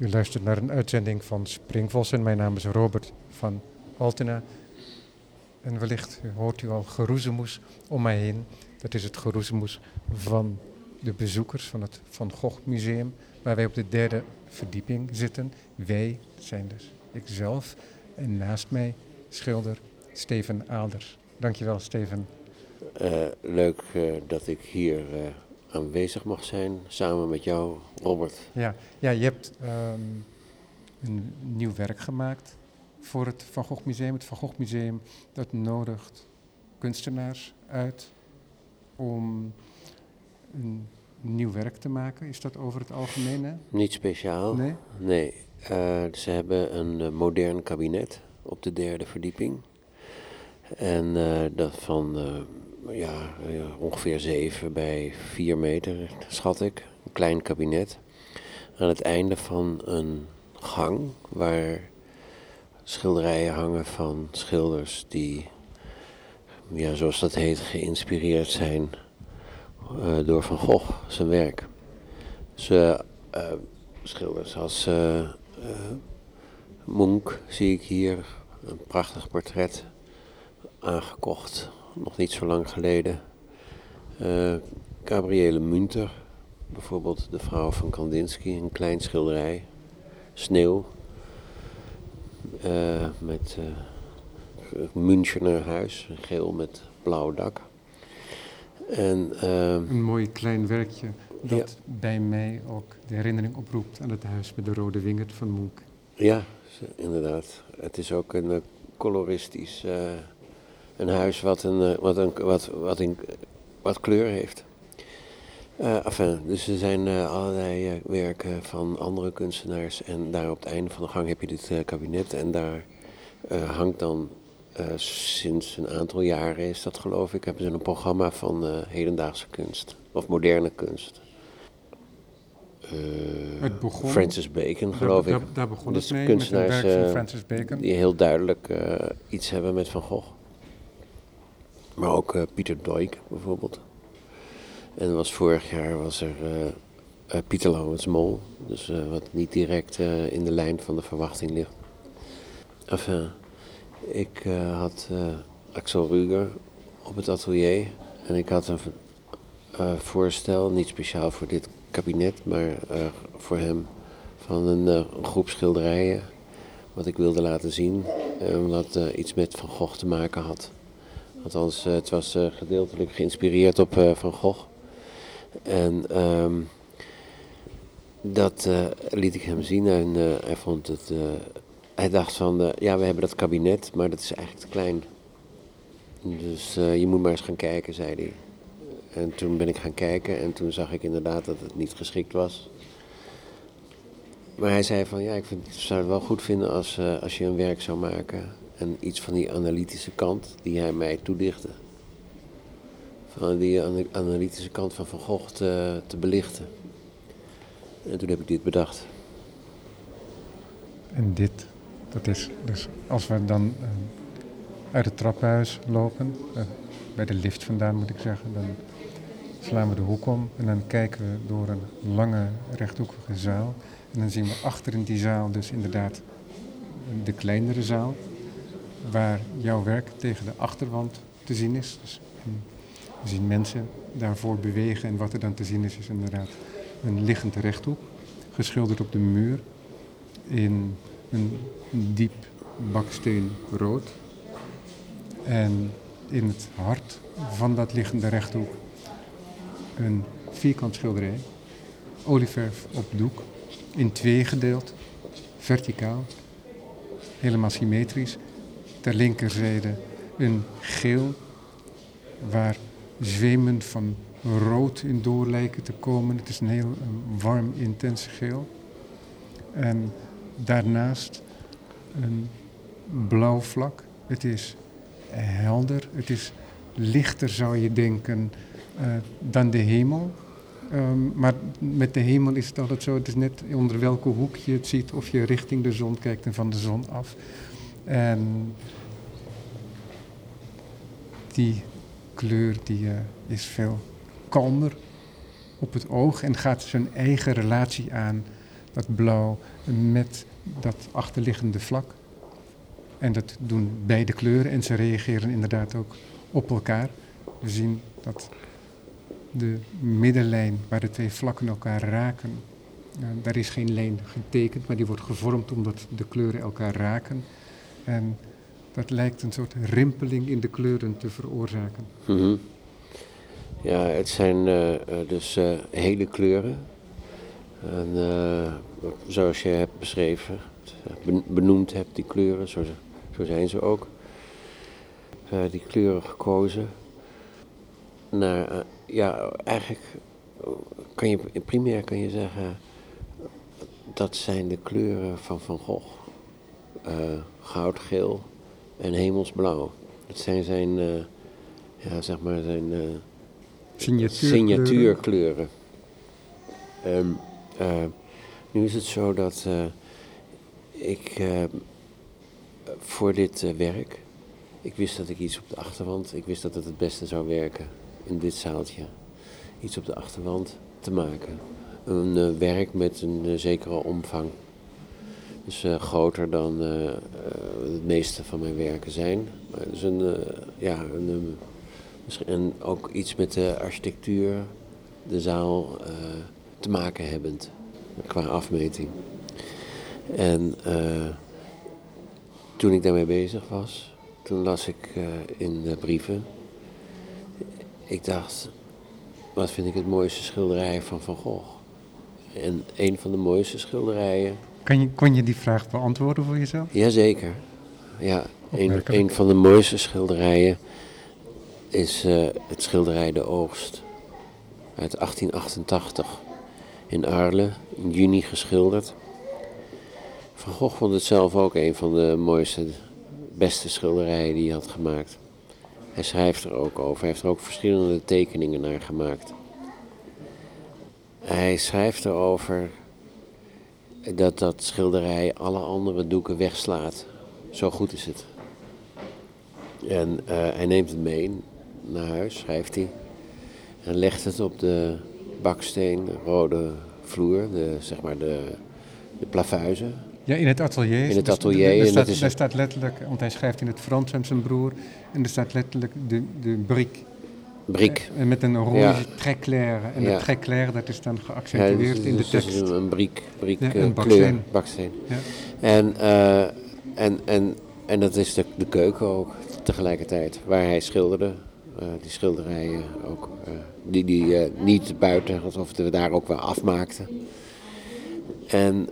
U luistert naar een uitzending van Springvossen. Mijn naam is Robert van Altena. En wellicht hoort u al geroezemoes om mij heen. Dat is het geroezemoes van de bezoekers van het Van Gogh Museum, waar wij op de derde verdieping zitten. Wij zijn dus ikzelf en naast mij schilder Steven Aalders. Dankjewel Steven. Uh, leuk uh, dat ik hier uh, aanwezig mag zijn, samen met jou, Robert. Ja, ja je hebt um, een nieuw werk gemaakt voor het Van Gogh Museum. Het Van Gogh Museum dat nodigt kunstenaars uit om een nieuw werk te maken. Is dat over het algemeen? Hè? Niet speciaal. Nee? Nee. Uh, ze hebben een uh, modern kabinet op de derde verdieping. En uh, dat van ja, ongeveer 7 bij 4 meter, schat ik. Een klein kabinet. Aan het einde van een gang waar schilderijen hangen van schilders die, ja, zoals dat heet, geïnspireerd zijn uh, door Van Gogh, zijn werk. Ze uh, schilders als uh, Munch zie ik hier, een prachtig portret aangekocht, nog niet zo lang geleden. Gabriele Munter, bijvoorbeeld de vrouw van Kandinsky, een klein schilderij. Sneeuw, met Münchener huis, geel met blauw dak. En, uh, een mooi klein werkje dat ja. bij mij ook de herinnering oproept aan het huis met de rode wingerd van Munch. Ja, inderdaad. Het is ook een uh, coloristisch uh, een huis wat, een, wat, een, wat, wat, een, wat kleur heeft. enfin, dus er zijn allerlei werken van andere kunstenaars en daar op het einde van de gang heb je dit kabinet en daar hangt dan uh, sinds een aantal jaren is dat geloof ik, hebben ze een programma van uh, hedendaagse kunst of moderne kunst. Uh, het begon, Francis Bacon, geloof daar, ik. Daar, daar begon dus het mee, kunstenaars met van Francis Bacon. die heel duidelijk iets hebben met Van Gogh. Maar ook Pieter Doik bijvoorbeeld. En was vorig jaar was er Pieter Laurens Mol, dus wat niet direct in de lijn van de verwachting ligt. Enfin, ik had Axel Ruger op het atelier en ik had een voorstel, niet speciaal voor dit kabinet, maar voor hem, van een, een, groep schilderijen. Wat ik wilde laten zien, omdat iets met Van Gogh te maken had. Althans, het was gedeeltelijk geïnspireerd op Van Gogh. En um, dat liet ik hem zien en hij vond het hij dacht van, ja, we hebben dat kabinet, maar dat is eigenlijk te klein. Dus je moet maar eens gaan kijken, zei hij. En toen ben ik gaan kijken en toen zag ik inderdaad dat het niet geschikt was. Maar hij zei van, ja, ik vind, zou het wel goed vinden als, als je een werk zou maken. En iets van die analytische kant die hij mij toedichtte. Van die analytische kant van Van Gogh te, te belichten. En toen heb ik dit bedacht. En dit dat is dus als we dan uh, uit het trappenhuis lopen, uh, bij de lift vandaan moet ik zeggen, dan slaan we de hoek om en dan kijken we door een lange rechthoekige zaal. En dan zien we achter in die zaal dus inderdaad de kleinere zaal, waar jouw werk tegen de achterwand te zien is. Dus we zien mensen daarvoor bewegen en wat er dan te zien is, is inderdaad een liggend rechthoek, geschilderd op de muur in een diep baksteen rood. En in het hart van dat liggende rechthoek een vierkant schilderij, olieverf op doek, in twee gedeeld, verticaal, helemaal symmetrisch. Ter linkerzijde een geel waar zwemen van rood in door lijken te komen. Het is een heel warm, intens geel. En daarnaast een blauw vlak. Het is helder, het is lichter zou je denken uh, dan de hemel. Um, maar met de hemel is het altijd zo, het is net onder welke hoek je het ziet, of je richting de zon kijkt en van de zon af. En die kleur uh, is veel kalmer op het oog en gaat zijn eigen relatie aan dat blauw met dat achterliggende vlak. En dat doen beide kleuren en ze reageren inderdaad ook op elkaar. We zien dat de middenlijn waar de twee vlakken elkaar raken, uh, daar is geen lijn getekend, maar die wordt gevormd omdat de kleuren elkaar raken. En dat lijkt een soort rimpeling in de kleuren te veroorzaken. -hmm. Ja, het zijn uh, dus uh, hele kleuren. En zoals je hebt beschreven, benoemd hebt, die kleuren, zo, zo zijn ze ook. die kleuren gekozen. Naar, ja, eigenlijk kan je primair kan je zeggen, dat zijn de kleuren van Van Gogh. Goudgeel en hemelsblauw. Het zijn zijn, ja, zeg maar zijn signatuurkleuren. signatuurkleuren. Um, uh, nu is het zo dat ik voor dit werk, ik wist dat ik iets op de achterwand, ik wist dat het het beste zou werken in dit zaaltje. Iets op de achterwand te maken. Een werk met een zekere omvang. Dus groter dan het meeste van mijn werken zijn. Maar dus een, ja, een, en ook iets met de architectuur, de zaal uh, te maken hebbend, qua afmeting. En uh, toen ik daarmee bezig was, toen las ik uh, in de brieven, ik dacht, wat vind ik het mooiste schilderij van Van Gogh? En een van de mooiste schilderijen. Kan je, kon je die vraag beantwoorden voor jezelf? Jazeker. Ja, een, een van de mooiste schilderijen is uh, het schilderij De Oogst uit 1888 in Arles, in juni geschilderd. Van Gogh vond het zelf ook een van de mooiste, beste schilderijen die hij had gemaakt. Hij schrijft er ook over, hij heeft er ook verschillende tekeningen naar gemaakt. Hij schrijft erover dat dat schilderij alle andere doeken wegslaat. Zo goed is het. En uh, hij neemt het mee naar huis, schrijft hij. En legt het op de baksteen, rode vloer, de, zeg maar de, de plafuizen. Ja, in het atelier. In het atelier. Er, staat, is... er staat letterlijk, want hij schrijft in het Frans met zijn broer, en er staat letterlijk de, de briek. Brik. En met een rode ja. En ja. tréclair dat is dan geaccentueerd ja, dus, in de dus tekst. Dus een briek, briek ja, uh, een kleur, baksteen. baksteen. Ja. En, uh, en, en, en dat is de, de keuken ook tegelijkertijd, waar hij schilderde. Uh, die schilderijen ook, die die niet buiten, alsof we daar ook wel afmaakten. En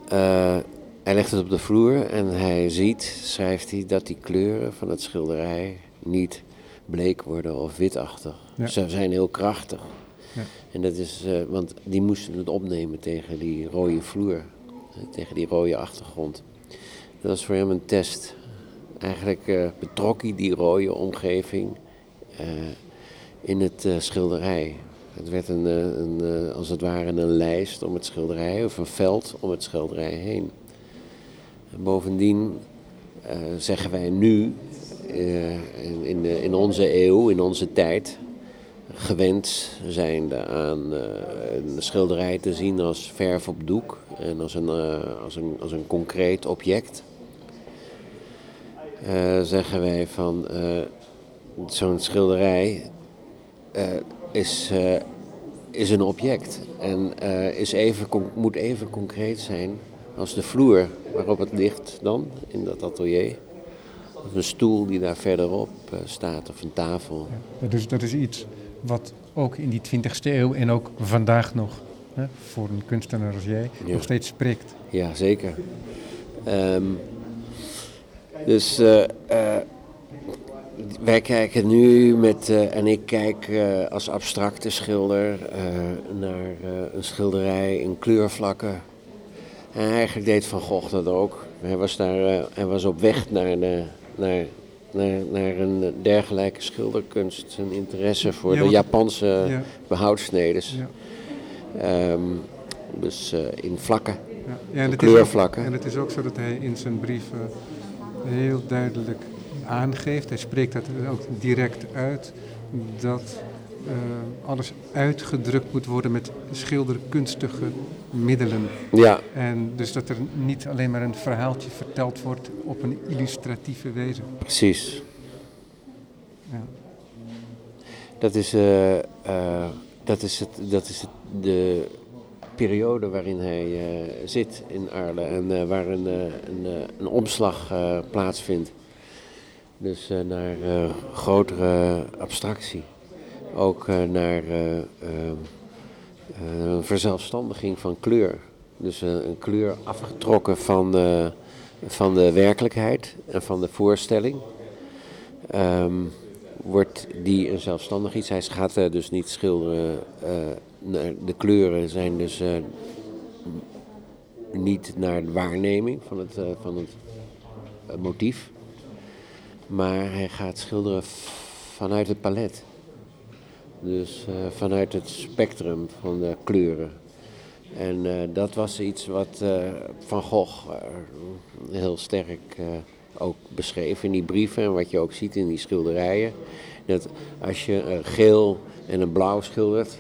hij legt het op de vloer en hij ziet, schrijft hij, dat die kleuren van het schilderij niet bleek worden of witachtig. Ja. Ze zijn heel krachtig. Ja. En dat is, want die moesten het opnemen tegen die rode vloer, tegen die rode achtergrond. Dat was voor hem een test. Eigenlijk betrok hij die rode omgeving uh, in het uh, schilderij. Het werd een, een, als het ware een lijst om het schilderij, of een veld om het schilderij heen. En bovendien uh, zeggen wij nu, in, in, de, in, onze eeuw, in onze tijd, gewend zijnde aan een schilderij te zien als verf op doek en als een, als een, als een concreet object. zeggen wij van zo'n schilderij is, is een object en is even, moet even concreet zijn als de vloer waarop het ligt dan in dat atelier. Of een stoel die daar verderop staat of een tafel. Ja, dat, is, dat is iets wat ook in die 20e eeuw en ook vandaag nog hè, voor een kunstenaar als jij ja. nog steeds spreekt. Ja, zeker. Um, dus wij kijken nu met, uh, en ik kijk als abstracte schilder naar een schilderij in kleurvlakken. En eigenlijk deed Van Gogh dat ook. Hij was, daar, hij was op weg naar, de, naar, naar, naar een dergelijke schilderkunst. Een interesse voor Ja, de Japanse Ja. behoudsnedes. Ja. Ehm, dus in vlakken. Ja. Ja, en, is Kleurvlakken. en het is ook zo dat hij in zijn brief eh, heel duidelijk aangeeft, hij spreekt dat ook direct uit, dat eh, alles uitgedrukt moet worden met schilderkunstige middelen. Ja, En dus dat er niet alleen maar een verhaaltje verteld wordt op een illustratieve wijze. precies. Ja. Dat is, eh, eh, dat is, het, dat is het, de periode waarin hij eh, zit in Arles en eh, waar een, eh, een, eh, een omslag eh, plaatsvindt. Dus eh, naar eh, grotere abstractie. Ook eh, naar eh, eh, een verzelfstandiging van kleur. Dus een kleur afgetrokken van, eh, van de werkelijkheid en van de voorstelling. Ehm, wordt die een zelfstandig iets. Hij gaat dus niet schilderen. de kleuren zijn dus niet naar de waarneming van het, van het motief. Maar hij gaat schilderen vanuit het palet. Dus eh, vanuit het spectrum van de kleuren. En eh, dat was iets wat eh, Van Gogh heel sterk ook beschreef in die brieven en wat je ook ziet in die schilderijen. Dat als je een geel en een blauw schildert,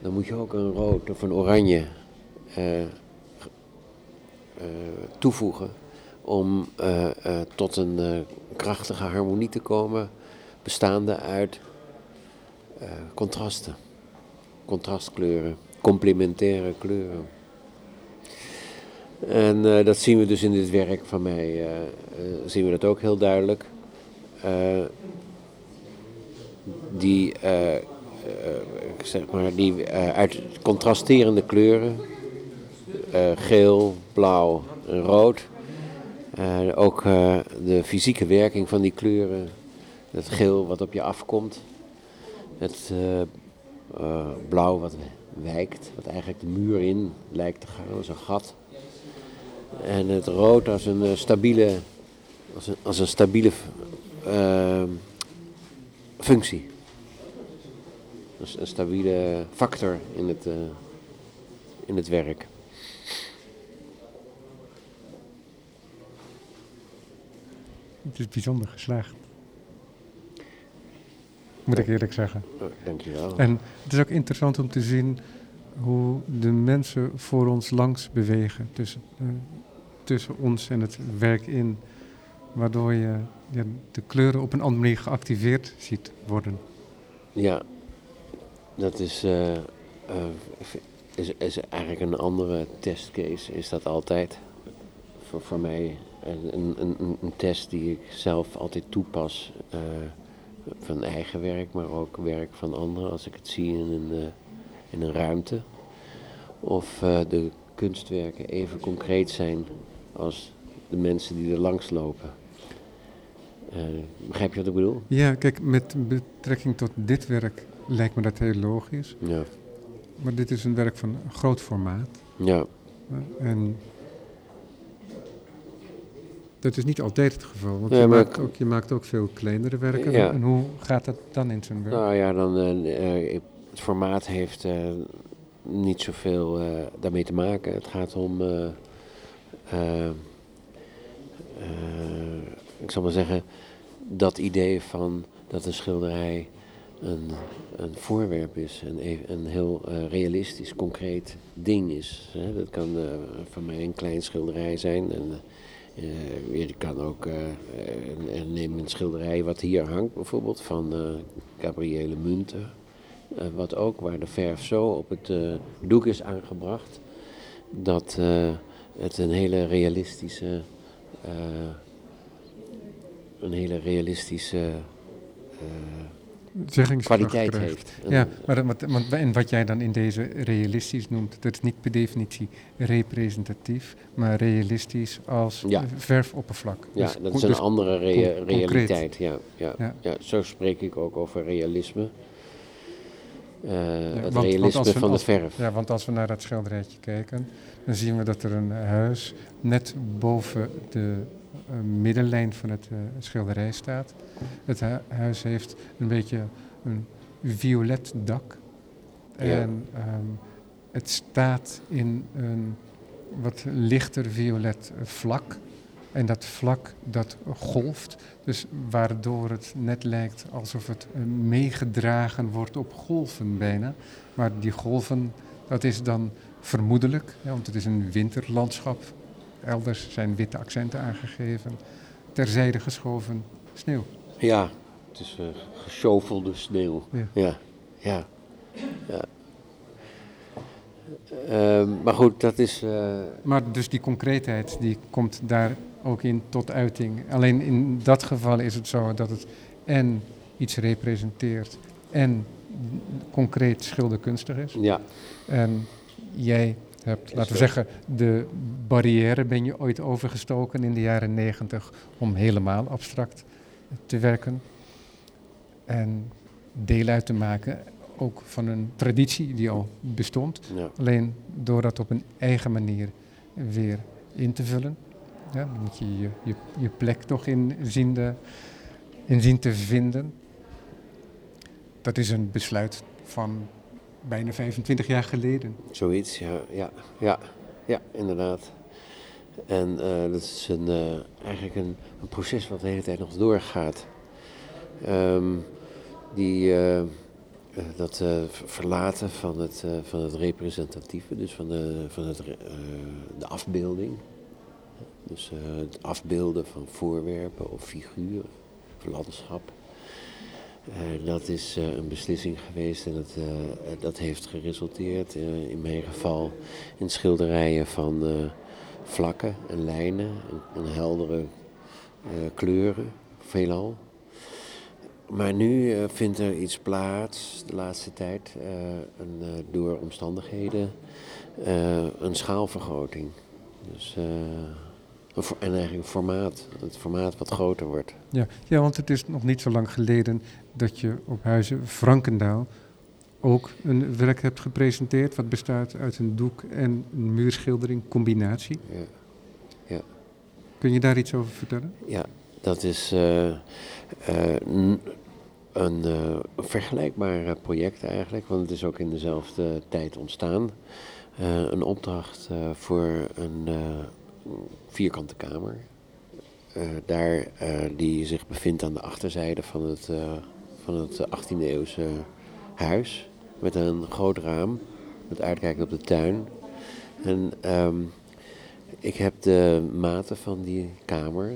dan moet je ook een rood of een oranje toevoegen om tot een krachtige harmonie te komen, bestaande uit eh, contrasten, contrastkleuren, complementaire kleuren. En eh, dat zien we dus in dit werk van mij, eh, zien we dat ook heel duidelijk. Die, zeg maar, die uit contrasterende kleuren, geel, blauw en rood, ook de fysieke werking van die kleuren, het geel wat op je afkomt, het eh, eh, blauw wat wijkt, wat eigenlijk de muur in lijkt te gaan, als een gat. En het rood als een eh, stabiele, als een, als een stabiele eh, functie. Dus een stabiele factor in het, in het werk. Het is bijzonder geslaagd. Moet ik eerlijk zeggen. Dankjewel. En het is ook interessant om te zien hoe de mensen voor ons langs bewegen. Tussen, eh, tussen ons en het werk in. Waardoor je ja, de kleuren op een andere manier geactiveerd ziet worden. Ja, dat is, eh, eh, is, is eigenlijk een andere testcase, is dat altijd. Voor, voor mij een, een, een, test die ik zelf altijd toepas. Van eigen werk, maar ook werk van anderen. Als ik het zie in een, eh, in een ruimte. Of eh, de kunstwerken even concreet zijn als de mensen die er langs lopen. Eh, begrijp je wat ik bedoel? Ja, kijk, met betrekking tot dit werk lijkt me dat heel logisch. Ja. Maar dit is een werk van groot formaat. Ja. En dat is niet altijd het geval. Want Nee, je, maakt ook, je maakt ook veel kleinere werken. Ja. En hoe gaat dat dan in zijn werk? Nou ja, dan, eh, eh, het formaat heeft eh, niet zoveel eh, daarmee te maken. Het gaat om, eh, eh, eh, ik zal maar zeggen, dat idee van dat een schilderij een, een voorwerp is, een, e- een heel eh, realistisch, concreet ding is. Hè. Dat kan eh, voor mij een klein schilderij zijn. En, eh, je kan ook, eh, eh, neem een schilderij wat hier hangt bijvoorbeeld van eh, Gabriele Munter. Eh, wat ook, waar de verf zo op het eh, doek is aangebracht, dat eh, het een hele realistische, eh, een hele realistische eh, kwaliteit krijgt. heeft. Ja, maar wat, want, en wat jij dan in deze realistisch noemt, dat is niet per definitie representatief, maar realistisch als Ja. verfoppervlak. Ja, Dus dat is een dus andere rea- realiteit. Ja, ja, Ja. ja. zo spreek ik ook over realisme. Eh, het want- want realisme we- van als- de verf. Ja, want als we naar dat schilderijtje kijken, dan zien we dat er een huis net boven de middenlijn van het eh, schilderij staat. Het hu- huis heeft een beetje een violet dak. Ja. En ehm, het staat in een wat lichter violet vlak. En dat vlak dat golft, dus waardoor het net lijkt alsof het eh, meegedragen wordt op golven bijna. Maar die golven, dat is dan vermoedelijk, ja, want het is een winterlandschap. Elders zijn witte accenten aangegeven. Terzijde geschoven sneeuw. Ja, het is uh, geshovelde sneeuw. Ja. Ja, ja. ja. Ehm, maar goed, dat is. eh, Maar dus die concreetheid die komt daar ook in tot uiting. Alleen in dat geval is het zo dat het en iets representeert en concreet schilderkunstig is. ja, En jij hebt, laten we zeggen, de barrière ben je ooit overgestoken in de jaren negentig om helemaal abstract te werken. En deel uit te maken ook van een traditie die al bestond. ja. Alleen door dat op een eigen manier weer in te vullen. Ja, dan moet je je, je, je plek toch in zien, de, in zien te vinden. Dat is een besluit van bijna 25 jaar geleden. Zoiets, ja, ja, ja, ja inderdaad. En eh, dat is een, eh, eigenlijk een, een proces wat de hele tijd nog doorgaat. Ehm, die, eh, dat ver- verlaten van het, van het representatieve, dus van de, van het, de afbeelding. Dus het afbeelden van voorwerpen of figuren landschap. Eh, dat is eh, een beslissing geweest en dat, eh, dat heeft geresulteerd in mijn geval in schilderijen van vlakken en lijnen en, heldere kleuren, veelal. Maar nu vindt er iets plaats de laatste tijd, een, door omstandigheden, een schaalvergroting. Dus, en eigenlijk een formaat, het formaat wat groter wordt. Ja, ja, want het is nog niet zo lang geleden dat je op Huizen Frankendaal ook een werk hebt gepresenteerd. wat bestaat uit een doek en een muurschildering combinatie. Ja. Kun je daar iets over vertellen? Ja, dat is eh, eh, een eh, vergelijkbaar project eigenlijk, want het is ook in dezelfde tijd ontstaan. Een opdracht voor een vierkante kamer. Daar die zich bevindt aan de achterzijde van het, van het 18e eeuwse huis. Met een groot raam, met uitkijk op de tuin. En ehm, ik heb de maten van die kamer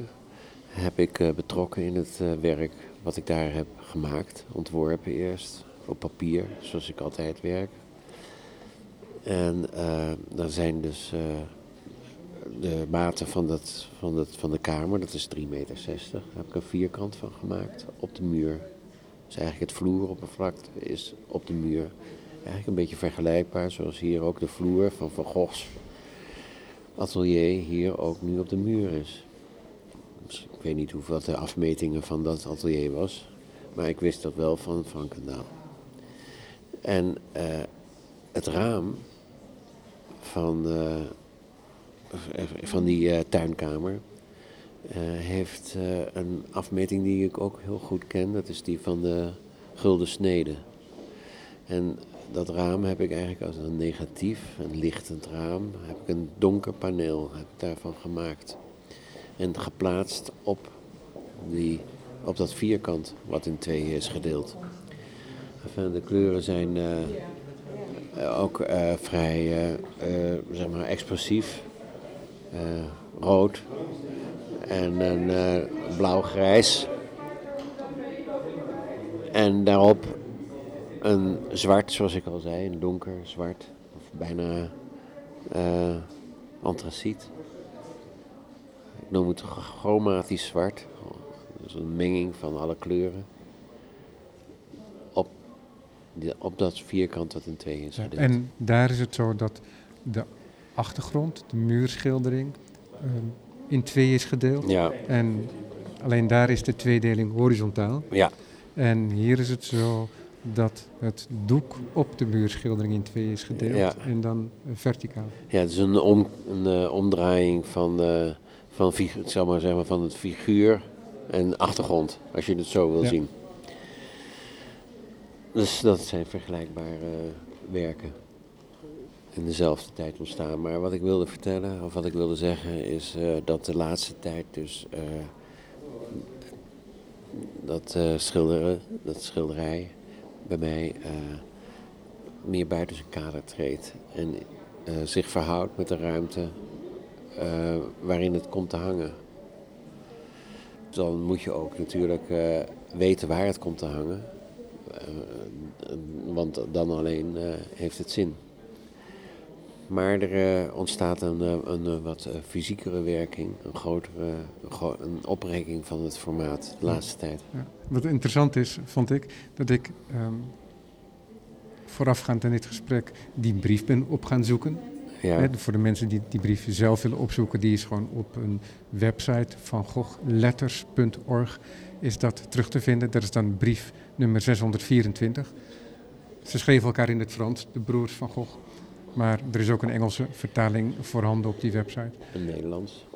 heb ik eh, betrokken in het eh, werk wat ik daar heb gemaakt. Ontworpen eerst, op papier, zoals ik altijd werk. En eh dan zijn dus eh, de maten van, dat, van, dat, van de kamer, dat is 3,60 meter. Daar heb ik een vierkant van gemaakt op de muur. Dus eigenlijk het vloeroppervlak is op de muur. Eigenlijk een beetje vergelijkbaar, zoals hier ook de vloer van Van Goghs atelier hier ook nu op de muur is. Dus ik weet niet hoeveel de afmetingen van dat atelier was, maar ik wist dat wel van Frankendaal. En eh, het raam van, eh, van die eh, tuinkamer heeft eh, een afmeting die ik ook heel goed ken. Dat is die van de Gulden Snede. En dat raam heb ik eigenlijk als een negatief, een lichtend raam, heb ik een donker paneel daarvan gemaakt. En geplaatst op, die, op dat vierkant wat in tweeën is gedeeld. De kleuren zijn eh, eh, ook eh, vrij eh, eh, zeg maar expressief. Eh, rood en een eh, blauw-grijs. En daarop een zwart, zoals ik al zei, een donker zwart. Of bijna eh antraciet. Ik noem het chromatisch zwart. Dus een menging van alle kleuren. Op, op dat vierkant dat in twee is Ja, en daar is het zo dat de achtergrond, de muurschildering, ehm, in twee is gedeeld. Ja, En alleen daar is de tweedeling horizontaal. ja, En hier is het zo dat het doek op de muurschildering in twee is gedeeld Ja. en dan verticaal. ja, het is een, om, een eh, omdraaiing van, eh, van, figu- zeg maar, zeg maar, van het figuur en achtergrond, als je het zo wil Ja. zien. Dus dat zijn vergelijkbare eh, werken. In dezelfde tijd ontstaan. Maar wat ik wilde vertellen, of wat ik wilde zeggen, is eh, dat de laatste tijd dus eh, dat uh, schilderen, dat schilderij bij mij meer buiten zijn kader treedt. En zich verhoudt met de ruimte waarin het komt te hangen. Dan moet je ook natuurlijk weten waar het komt te hangen. want dan alleen heeft het zin. Maar er uh, ontstaat een, eh, een, een, wat fysiekere werking, een grotere een oprekking van het formaat de laatste tijd. Ja. Wat interessant is, vond ik, dat ik um, voorafgaand aan dit gesprek die brief ben op gaan zoeken. Ja. Hè, voor de mensen die die brief zelf willen opzoeken, die is gewoon op een website van gochletters.org is dat terug te vinden. Dat is dan brief nummer 624. Ze schreven elkaar in het Frans, de broers van Gogh. Maar er is ook een Engelse vertaling voorhanden op die website. Een Nederlands.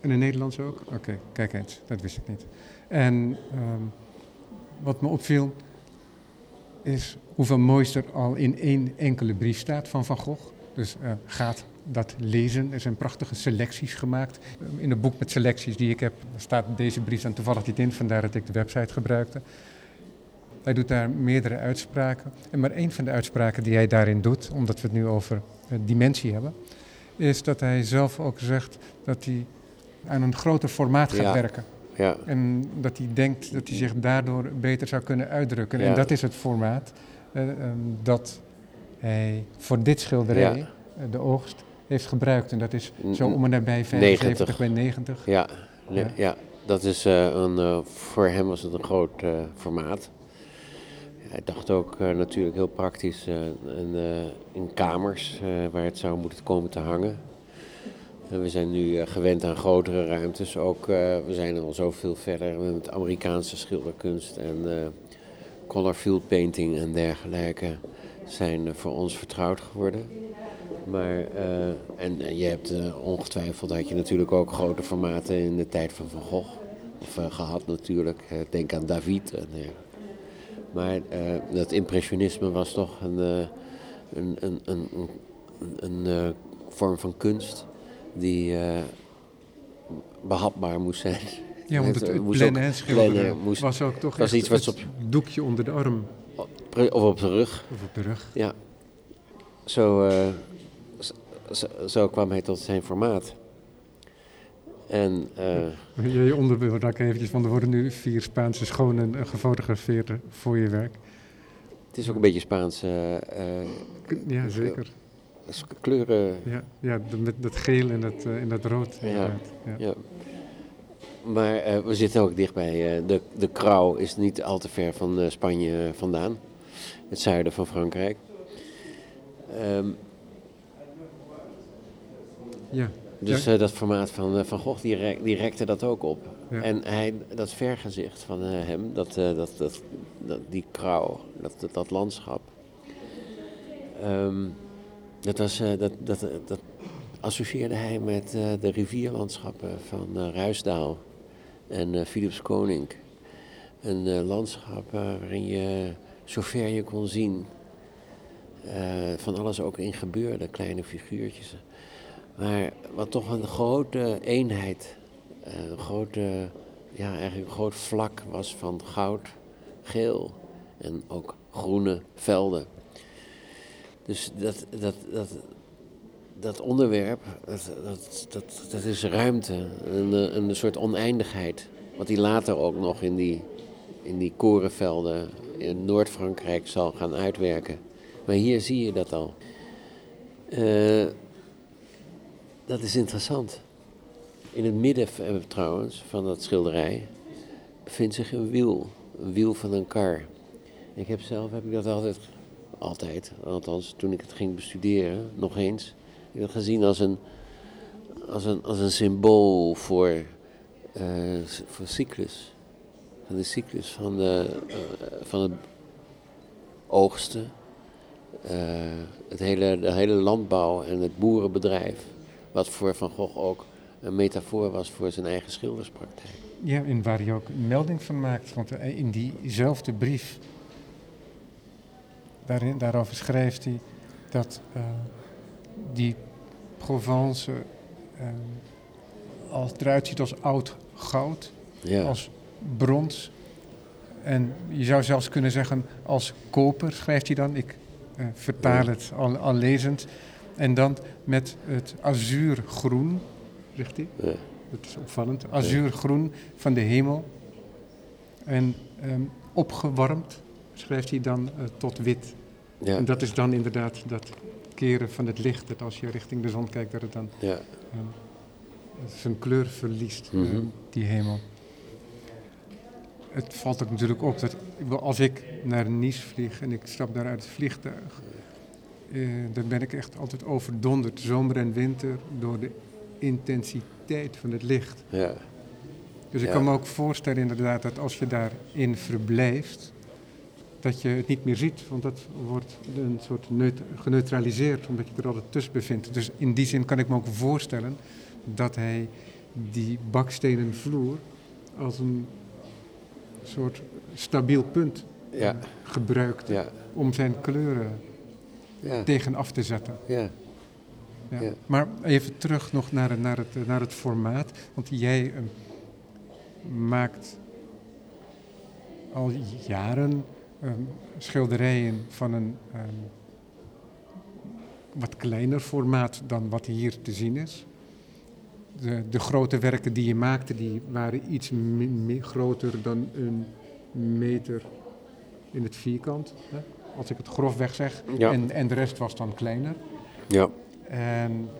En een Nederlands ook? Oké, kijk eens, dat wist ik niet. En um, wat me opviel is hoeveel moois er al in één enkele brief staat van Van Gogh. Dus uh, gaat dat lezen. Er zijn prachtige selecties gemaakt. In het boek met selecties die ik heb staat deze brief dan toevallig niet in, vandaar dat ik de website gebruikte. Hij doet daar meerdere uitspraken. En maar één van de uitspraken die hij daarin doet, omdat we het nu over uh, dimensie hebben, is dat hij zelf ook zegt dat hij aan een groter formaat gaat werken. Ja. En dat hij denkt dat hij zich daardoor beter zou kunnen uitdrukken. En dat is het formaat uh, um, dat hij voor dit schilderij, uh, de oogst, heeft gebruikt. En dat is zo om en nabij 75 90. bij 90. Ja, ja. ja. dat is een, voor hem was het een groot formaat. Hij dacht ook uh, natuurlijk heel praktisch uh, in, uh, in, kamers waar het zou moeten komen te hangen. we zijn nu gewend aan grotere ruimtes. Ook, we zijn al zoveel verder met Amerikaanse schilderkunst en color field painting en dergelijke zijn voor ons vertrouwd geworden. Maar, en je hebt ongetwijfeld had je natuurlijk ook grote formaten in de tijd van Van Gogh. Of gehad natuurlijk. denk aan David en maar uh, dat impressionisme was toch een, uh, een, een, een, een, uh, vorm van kunst die behapbaar moest zijn. Ja, want het, het plein schilderen moest, was ook toch was iets wat op doekje onder de arm. Of op de rug. Of op de rug. Ja. Zo, zo, zo kwam hij tot zijn formaat. En, uh, je, onderbeeld eventjes, want er worden nu vier Spaanse schonen gefotografeerd voor je werk. Het is ook een beetje Spaans. Uh, ja, zeker. Kleuren. Ja, ja met dat geel en dat, en dat rood. Ja, ja. ja. Maar we zitten ook dichtbij. de, de Krauw is niet al te ver van Spanje vandaan. Het zuiden van Frankrijk. Um, ja. Dus uh, dat formaat van uh, Van Gogh, die, die rekte dat ook op. Ja. En hij, dat vergezicht van uh, hem, dat, dat, dat, dat, die krauw, dat, dat, dat landschap. Um, dat, was, dat, dat, dat associeerde hij met de rivierlandschappen van Ruisdaal en Philips Koning. Een landschap waarin je zover je kon zien van alles ook in gebeurde, kleine figuurtjes. Maar wat toch een grote eenheid, eh, een grote, ja, eigenlijk een groot vlak was van goud, geel en ook groene velden. Dus dat, dat, dat, dat onderwerp, dat, dat, dat, dat is ruimte, een, een soort oneindigheid. Wat hij later ook nog in die, in die korenvelden in Noord-Frankrijk zal gaan uitwerken. Maar hier zie je dat al. Uh, dat is interessant. In het midden eh, trouwens van dat schilderij bevindt zich een wiel. Een wiel van een kar. Ik heb zelf heb ik dat altijd, altijd, althans toen ik het ging bestuderen, nog eens, ik gezien als een, als een, als een symbool voor, uh, voor cyclus. Van de cyclus van, de, uh, van het oogsten, het hele, de hele landbouw en het boerenbedrijf. Wat voor Van Gogh ook een metafoor was voor zijn eigen schilderspraktijk. Ja, en waar hij ook melding van maakt. Want eh, in diezelfde brief, daarin, daarover schrijft hij dat uh, die Provence ehm, als, eruit ziet als oud goud, Ja, als brons. En je zou zelfs kunnen zeggen als koper, schrijft hij dan. Ik eh, vertaal het al, al lezend. En dan met het azuurgroen, zegt hij. ja, Dat is opvallend. Azuurgroen van de hemel. En ehm, opgewarmd, schrijft hij dan eh, tot wit. ja, En dat is dan inderdaad dat keren van het licht. Dat als je richting de zon kijkt, dat het dan ja, ehm, zijn kleur verliest, Mhm. ehm, die hemel. Het valt ook natuurlijk op dat als ik naar Nice vlieg en ik stap daar uit het vliegtuig, eh, dan ben ik echt altijd overdonderd, zomer en winter, door de intensiteit van het licht. ja, Dus ik Ja. kan me ook voorstellen inderdaad dat als je daarin verblijft, dat je het niet meer ziet, want dat wordt een soort neut- geneutraliseerd, omdat je er altijd tussen bevindt. Dus in die zin kan ik me ook voorstellen dat hij die bakstenen vloer als een soort stabiel punt ja, eh, gebruikt ja, om zijn kleuren ja, tegen af te zetten. ja, Ja. Maar even terug nog naar, het- naar, het, naar het formaat. Want jij eh, maakt al jaren eh, schilderijen van een eh, wat kleiner formaat dan wat hier te zien is. De, de grote werken die je maakte, die waren iets groter dan een meter in het vierkant. Hè? Als ik het grofweg zeg. Ja. En, en de rest was dan kleiner. ja, En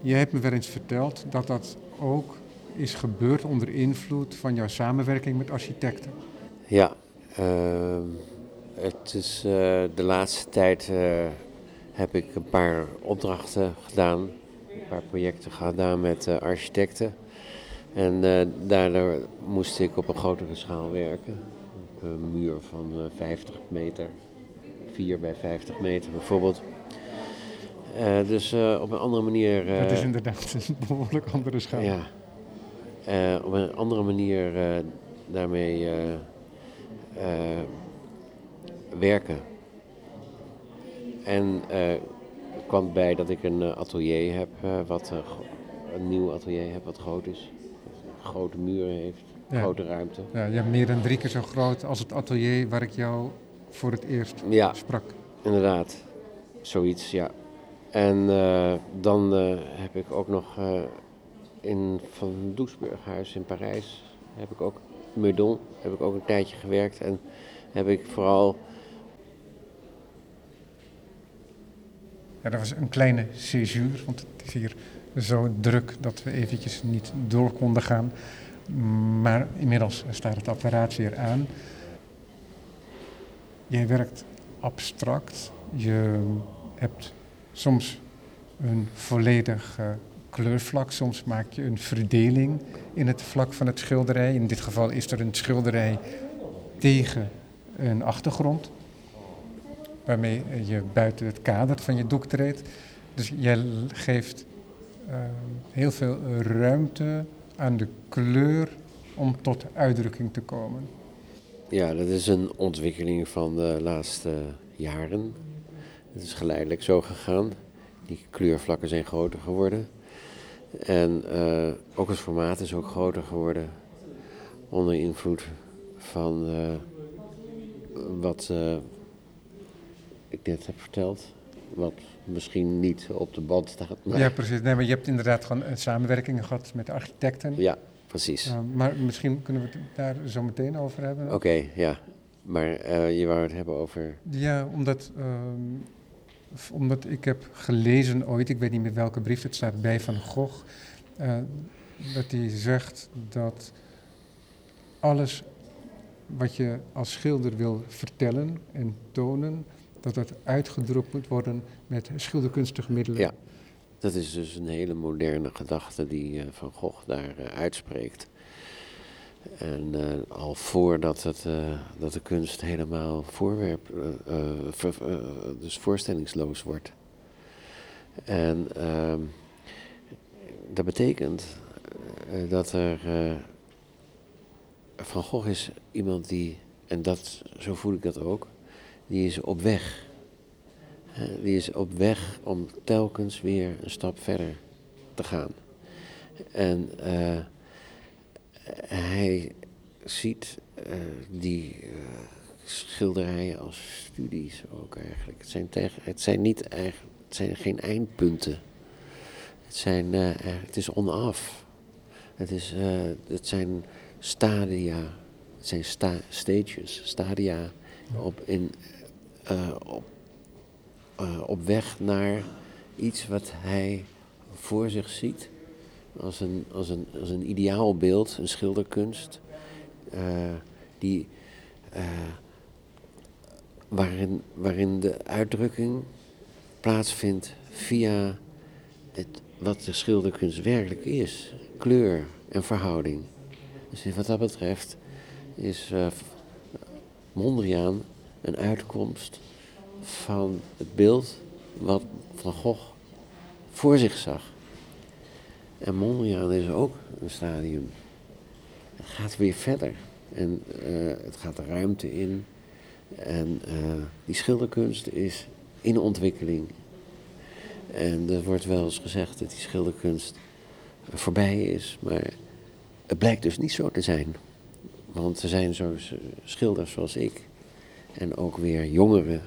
je hebt me wel eens verteld dat dat ook is gebeurd onder invloed van jouw samenwerking met architecten. ja. Ehm, het is eh, de laatste tijd eh, heb ik een paar opdrachten gedaan, een paar projecten gedaan met eh, architecten. En daardoor moest ik op een grotere schaal werken. Een muur van eh, 50 meter, 4 bij 50 meter bijvoorbeeld. Eh, dus eh, op een andere manier. dat is eh, inderdaad een behoorlijk andere schaal. Ja. Eh, op een andere manier eh, daarmee eh, eh, werken. En eh, kwam bij dat ik een eh, atelier heb, eh, wat, eh, een nieuw atelier heb wat groot is. Grote muren heeft, Ja. grote ruimte. Ja, je hebt meer dan drie keer zo groot als het atelier waar ik jou voor het eerst Ja, sprak. inderdaad. Zoiets, ja. En eh, dan eh, heb ik ook nog eh, in Van Doesburghuis in Parijs, heb ik ook, Meudon, heb ik ook een tijdje gewerkt. En heb ik vooral, Ja, dat was een kleine césuur, want het is hier zo druk dat we eventjes niet door konden gaan. Maar inmiddels staat het apparaat weer aan. Jij werkt abstract. Je hebt soms een volledig eh, kleurvlak, soms maak je een verdeling in het vlak van het schilderij. In dit geval is er een schilderij tegen een achtergrond waarmee je buiten het kader van je doek treedt. Dus jij geeft eh, heel veel ruimte aan de kleur om tot uitdrukking te komen. ja, dat is een ontwikkeling van de laatste jaren. Het is geleidelijk zo gegaan. Die kleurvlakken zijn groter geworden. En eh, ook het formaat is ook groter geworden. Onder invloed van eh, wat eh, ik net heb verteld. Wat misschien niet op de band staat. Maar Ja, precies. Nee, maar je hebt inderdaad gewoon eh, samenwerkingen gehad met architecten. ja, precies. Eh, maar misschien kunnen we het daar zo meteen over hebben. Oké, ja. Maar eh, je wou het hebben over. Ja, omdat, ehm, omdat ik heb gelezen ooit, ik weet niet meer welke brief, het staat bij Van Gogh, dat hij zegt dat alles wat je als schilder wil vertellen en tonen, dat dat uitgedrukt moet worden met schilderkunstige middelen. Ja. Dat is dus een hele moderne gedachte die eh, Van Gogh daar eh, uitspreekt. En eh, al voordat het, dat de kunst helemaal voorwerp, dus voorstellingsloos wordt. En ehm, dat betekent dat er. Van Gogh is iemand die, en dat, zo voel ik dat ook, die is op weg. Die is op weg om telkens weer een stap verder te gaan. En eh, hij ziet eh, die eh, schilderijen als studies ook eigenlijk. Het zijn, tegen, het zijn, niet eigenlijk, het zijn geen eindpunten. Het, zijn, het is onaf. Het, is, het zijn stadia. Het zijn sta, stages, stadia op, in, op, eh, op weg naar iets wat hij voor zich ziet als een, als een, als een ideaalbeeld, een schilderkunst, eh, die, eh, waarin, waarin de uitdrukking plaatsvindt via het, wat de schilderkunst werkelijk is, kleur en verhouding. Dus wat dat betreft is eh, Mondriaan een uitkomst van het beeld wat Van Gogh voor zich zag. En Mondriaan is ook een stadium. Het gaat weer verder. En eh, het gaat de ruimte in. En eh, die schilderkunst is in ontwikkeling. En er wordt wel eens gezegd dat die schilderkunst voorbij is. Maar het blijkt dus niet zo te zijn. Want er zijn zo schilders zoals ik. En ook weer jongeren,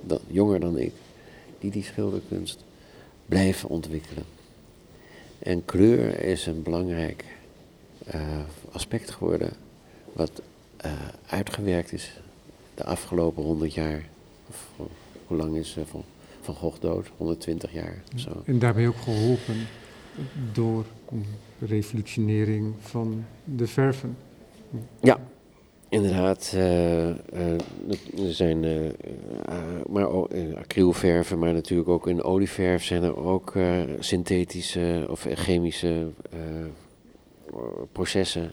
dan, jonger dan ik. Die die schilderkunst blijven ontwikkelen. En kleur is een belangrijk eh, aspect geworden. Wat eh, uitgewerkt is de afgelopen 100 jaar. Of, hoe lang is eh, van, van Gogh dood? 120 jaar zo. En daarbij ook geholpen door revolutionering van de verven. Ja, inderdaad. eh, eh, er zijn eh, maar ook, acrylverven, maar natuurlijk ook in olieverf zijn er ook synthetische of chemische processen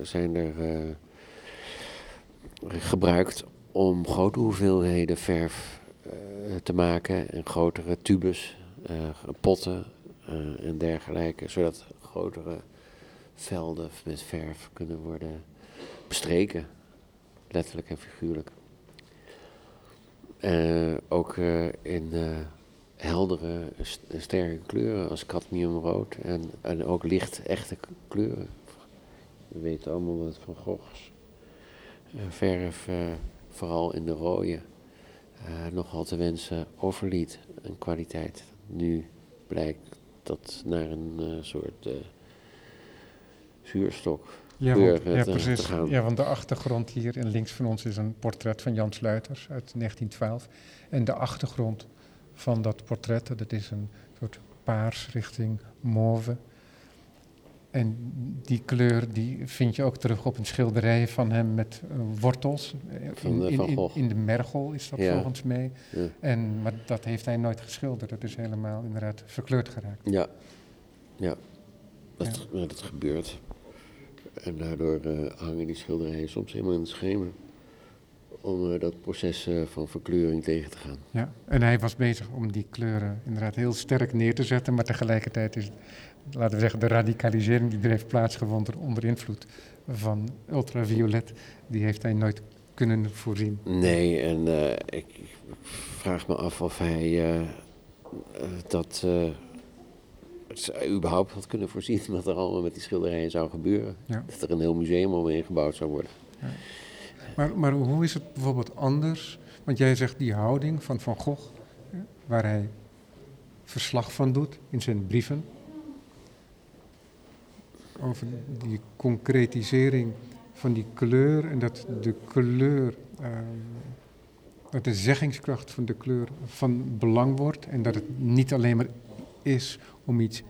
zijn er gebruikt om grote hoeveelheden verf te maken en grotere tubes, potten en dergelijke, zodat grotere velden met verf kunnen worden bestreken, letterlijk en figuurlijk. Eh, ook eh, in eh, heldere, st- sterke kleuren als cadmiumrood en, en ook licht echte kleuren. We weten allemaal dat Van Gogh's verf, vooral in de rode, nogal te wensen overliet in kwaliteit. Nu blijkt dat naar een soort zuurstok Ja, want, ja, precies. Ja, want de achtergrond hier en links van ons is een portret van Jan Sluiters uit 1912. En de achtergrond van dat portret, dat is een soort paars richting mauve. En die kleur die vind je ook terug op een schilderij van hem met eh, wortels. In, in, in, in de mergel is dat Ja. volgens mij. Ja. En, maar dat heeft hij nooit geschilderd. Dat is helemaal inderdaad verkleurd geraakt. Ja, ja. Dat, ja, dat gebeurt. En daardoor eh, hangen die schilderijen soms helemaal in het schemer. Om eh, dat proces eh, van verkleuring tegen te gaan. Ja, en hij was bezig om die kleuren inderdaad heel sterk neer te zetten, maar tegelijkertijd is, laten we zeggen, de radicalisering die er heeft plaatsgevonden onder invloed van ultraviolet, die heeft hij nooit kunnen voorzien. Nee, en ik, vraag me af of hij dat eh, z- überhaupt had kunnen voorzien wat er allemaal met die schilderijen zou gebeuren. Ja. Dat er een heel museum omheen gebouwd zou worden. Maar, maar hoe is het bijvoorbeeld anders? Want jij zegt die houding van Van Gogh, hè, waar hij verslag van doet in zijn brieven, over die concretisering van die kleur en dat de kleur, ehm, dat de zeggingskracht van de kleur van belang wordt en dat het niet alleen maar is om iets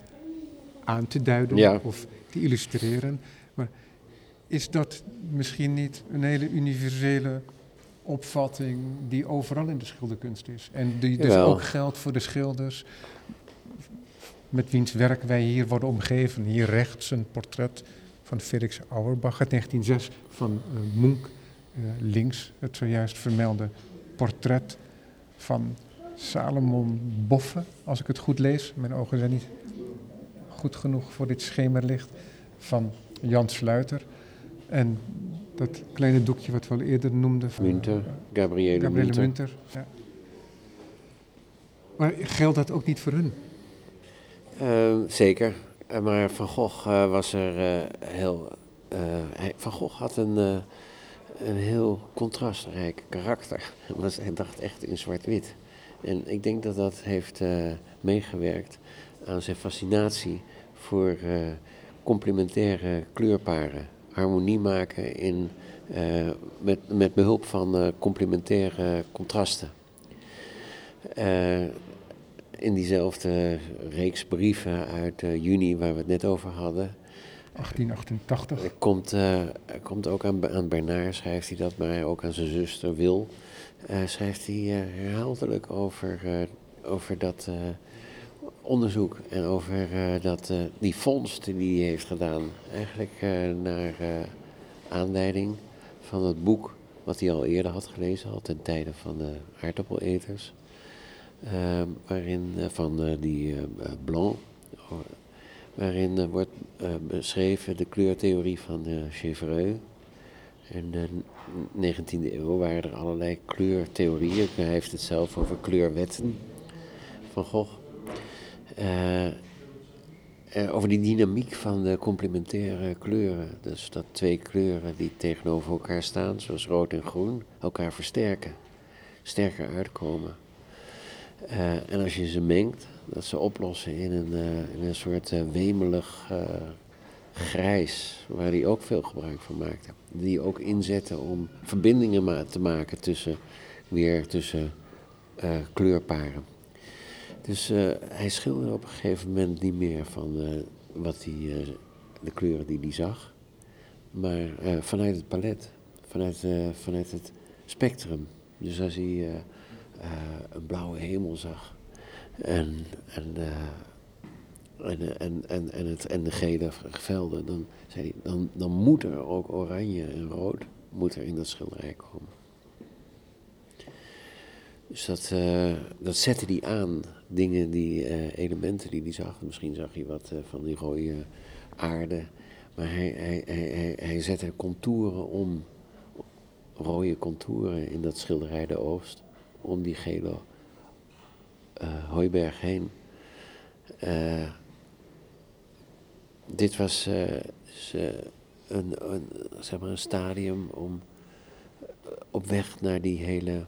aan te duiden Ja. of te illustreren, maar is dat misschien niet een hele universele opvatting die overal in de schilderkunst is? En die dus ook geldt voor de schilders met wiens werk wij hier worden omgeven. Hier rechts een portret van Felix Auerbach uit 1906 van Munch. Eh, links het zojuist vermelde portret van Salomon Boffe, als ik het goed lees. Mijn ogen zijn niet goed genoeg voor dit schemerlicht. Van Jan Sluiter. En dat kleine doekje wat we al eerder noemden. Van, Munter, eh, Gabriele, Gabriele Munter. Munter. Ja. Maar geldt dat ook niet voor hun? Ehm, zeker. Eh, Maar Van Gogh eh, was er eh, heel. eh, Van Gogh had een, eh, een heel contrastrijk karakter. Hij dacht echt in zwart-wit. En ik denk dat dat heeft eh, meegewerkt aan zijn fascinatie voor eh, complementaire kleurparen. Harmonie maken in, eh, met, met behulp van complementaire contrasten. In diezelfde reeks brieven uit juni waar we het net over hadden. 1888. Er komt, komt ook aan, aan Bernard, schrijft hij dat, maar ook aan zijn zuster Wil. Schrijft hij eh, herhaaldelijk over, eh, over dat eh, onderzoek en over dat, die vondst die hij heeft gedaan. Eigenlijk naar aanleiding van het boek wat hij al eerder had gelezen, al ten tijde van de aardappeleters. eh, waarin van die Blanc, waarin wordt beschreven de kleurtheorie van Chevreul. In de 19e eeuw waren er allerlei kleurtheorieën. Hij heeft het zelf over kleurwetten van Gogh. Eh, eh, over die dynamiek van de complementaire kleuren. Dus dat twee kleuren die tegenover elkaar staan, zoals rood en groen, elkaar versterken. Sterker uitkomen. Eh, en als je ze mengt, dat ze oplossen in een, in een soort wemelig grijs, waar hij ook veel gebruik van maakte. Die ook inzetten om verbindingen ma- te maken tussen, weer tussen eh, kleurparen. Dus eh, hij schilderde op een gegeven moment niet meer van eh, wat hij, de kleuren die hij zag, maar vanuit het palet, vanuit, vanuit het spectrum. Dus als hij een blauwe hemel zag en, en, en, en, en, en, het, en de gele velden, dan, zei dan, dan moet er ook oranje en rood moet er in dat schilderij komen. Dus dat, eh, dat zette hij aan, dingen, die eh, elementen die hij zag. Misschien zag hij wat eh, van die rode aarde. Maar hij, hij, hij, hij, zette contouren om, rode contouren in dat schilderij De Oost, om die gele hooiberg heen. Dit was eh, dus, eh, een, een, zeg maar een stadium om eh, op weg naar die hele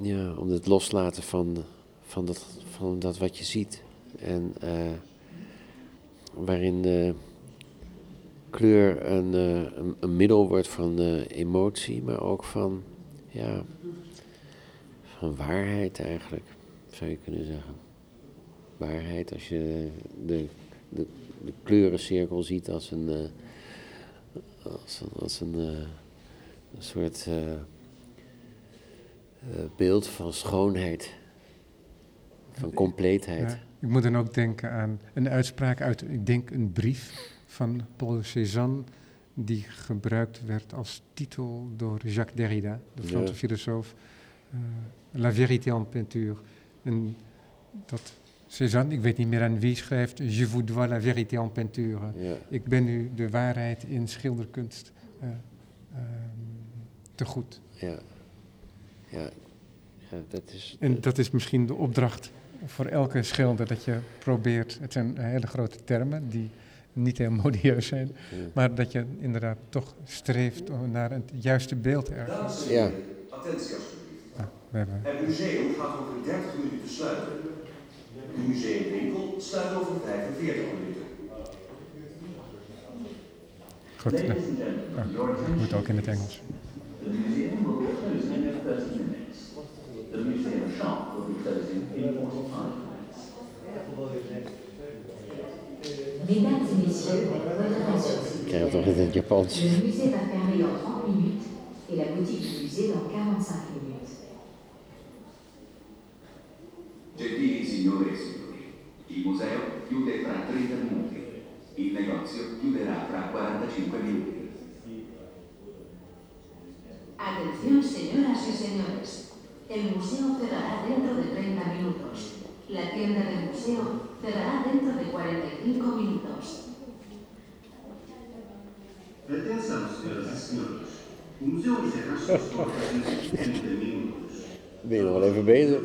ja, om het loslaten van, van, dat, van dat wat je ziet. En waarin de kleur een, een, een middel wordt van emotie, maar ook van, ja, van waarheid eigenlijk, zou je kunnen zeggen. Waarheid, als je de, de, de kleurencirkel ziet als een, eh, als een, als een, eh, een soort... eh, beeld van schoonheid, van compleetheid. Ja, ik moet dan ook denken aan een uitspraak uit, ik denk een brief van Paul Cézanne, die gebruikt werd als titel door Jacques Derrida, de Franse Ja. filosoof. La vérité en peinture. En dat Cézanne, ik weet niet meer aan wie schrijft, Je vous dois la vérité en peinture. Ja, Ik ben u de waarheid in schilderkunst eh, ehm, te goed. ja, ja, ja, dat is. En dat is misschien de opdracht voor elke schilder, dat je probeert, het zijn hele grote termen die niet heel modieus zijn, Ja. maar dat je inderdaad toch streeft naar het juiste beeld ergens. Ja. attentie alsjeblieft. We hebben, Het museum gaat over 30 minuten sluiten. De museumwinkel sluit over 45 minuten. goed, and gentlemen, your moet ook in het Engels. The museum will be closing in 30 minutes. The museum shop will be closing in 45 minutes. Mesdames et messieurs, votre attention. Le musée va fermer dans 30 minutes et la boutique du musée dans 45 minutes. Gentili signore e signori, il museo chiude tra 30 minuti. Il negozio chiuderà tra 45 minuti. Atención, señoras y señores. El museo cerrará dentro de 30 minutos. La tienda del museo cerrará dentro de 45 minutos. Atenção, senhoras e senhores. O museu encerra as suas portas em 30 minutos. Ben je nog wel even bezig?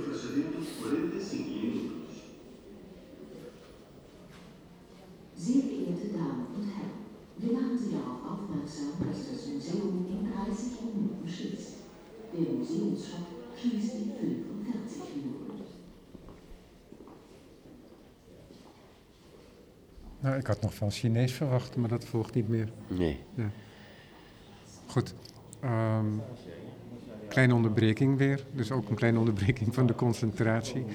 Sehr geehrte Damen und Herren, wir machen Sie darauf aufmerksam, dass das Museum in 30 Minuten schließt. Der Museumsshop schließt in 45 Minuten. Nou, ik had nog van Chinees verwacht, maar dat volgt niet meer. Nee. Goed. ehm, kleine onderbreking weer. Dus ook een kleine onderbreking van de concentratie.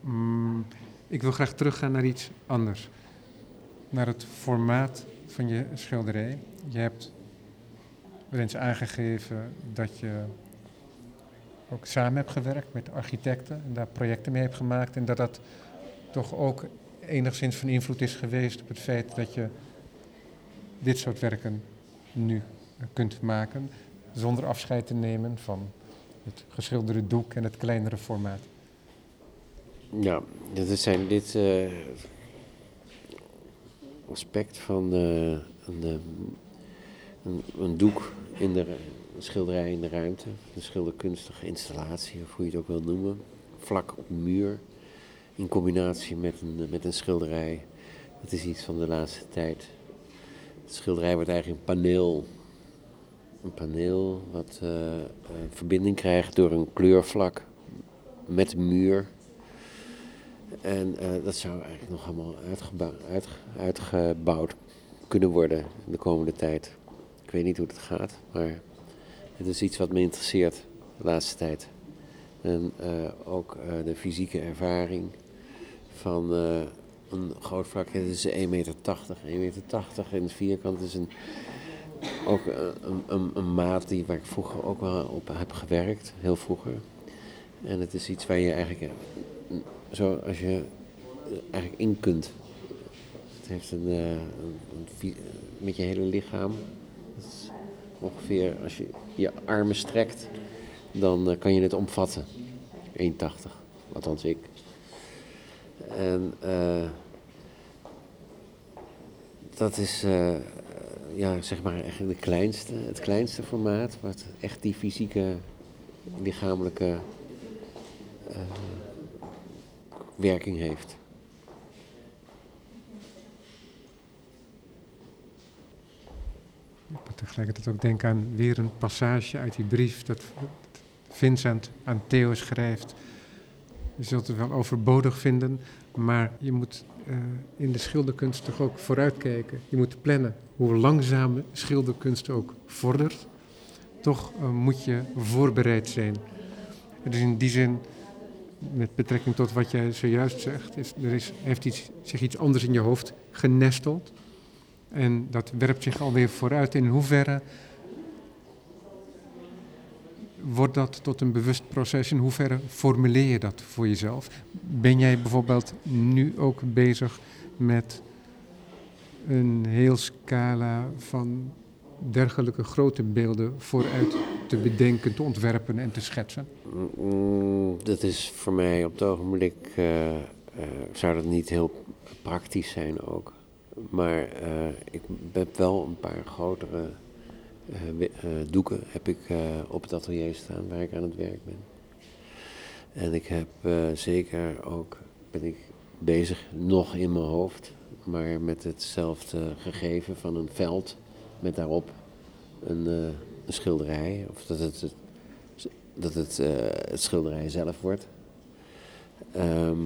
Mm, ik wil graag teruggaan naar iets anders. Naar het formaat van je schilderij. Je hebt wel eens aangegeven dat je ook samen hebt gewerkt met architecten en daar projecten mee hebt gemaakt. En dat dat toch ook enigszins van invloed is geweest op het feit dat je dit soort werken nu kunt maken zonder afscheid te nemen van het geschilderde doek en het kleinere formaat. Ja, dit zijn dit eh, aspect van eh, een, eh, een, een doek in de een schilderij in de ruimte, een schilderkunstige installatie, of hoe je het ook wil noemen, vlak op muur, in combinatie met een, met een schilderij. Dat is iets van de laatste tijd. Het schilderij wordt eigenlijk een paneel, een paneel wat eh, eh, verbinding krijgt door een kleurvlak met muur. En eh, dat zou eigenlijk nog allemaal uitgebouwd, uitgebouwd kunnen worden de komende tijd. Ik weet niet hoe het gaat, maar het is iets wat me interesseert de laatste tijd. En ook de fysieke ervaring van een groot vlak. Het is 1,80 meter. 1,80 meter in het vierkant is een, ook eh, een, een, een maat die, waar ik vroeger ook wel op heb gewerkt, heel vroeger. En het is iets waar je eigenlijk eh, zo als je eh, eigenlijk in kunt. Het heeft een, een, met je hele lichaam. Ongeveer als je je armen strekt, dan kan je het omvatten. 1,80. Althans ik. En dat is ja, zeg maar eigenlijk de kleinste, het kleinste formaat, wat echt die fysieke, lichamelijke eh, werking heeft. Ik moet tegelijkertijd ook denken aan weer een passage uit die brief dat Vincent aan Theo schrijft. Je zult het wel overbodig vinden, maar je moet eh, in de schilderkunst toch ook vooruitkijken. Je moet plannen. Hoe langzaam schilderkunst ook vordert, toch eh, moet je voorbereid zijn. Dus in die zin, met betrekking tot wat jij zojuist zegt, is, er is, heeft iets, zich iets anders in je hoofd genesteld. En dat werpt zich alweer vooruit. In hoeverre wordt dat tot een bewust proces? In hoeverre formuleer je dat voor jezelf? Ben jij bijvoorbeeld nu ook bezig met een heel scala van dergelijke grote beelden vooruit te bedenken, te ontwerpen en te schetsen? Mm, dat is voor mij op het ogenblik, eh, eh, zou dat niet heel praktisch zijn ook. Maar eh, ik heb wel een paar grotere doeken heb ik, op het atelier staan waar ik aan het werk ben. En ik heb zeker ook, ben ik bezig, nog in mijn hoofd, maar met hetzelfde gegeven van een veld met daarop een, eh, een schilderij. Of dat het, het dat het, eh, het schilderij zelf wordt. Ehm,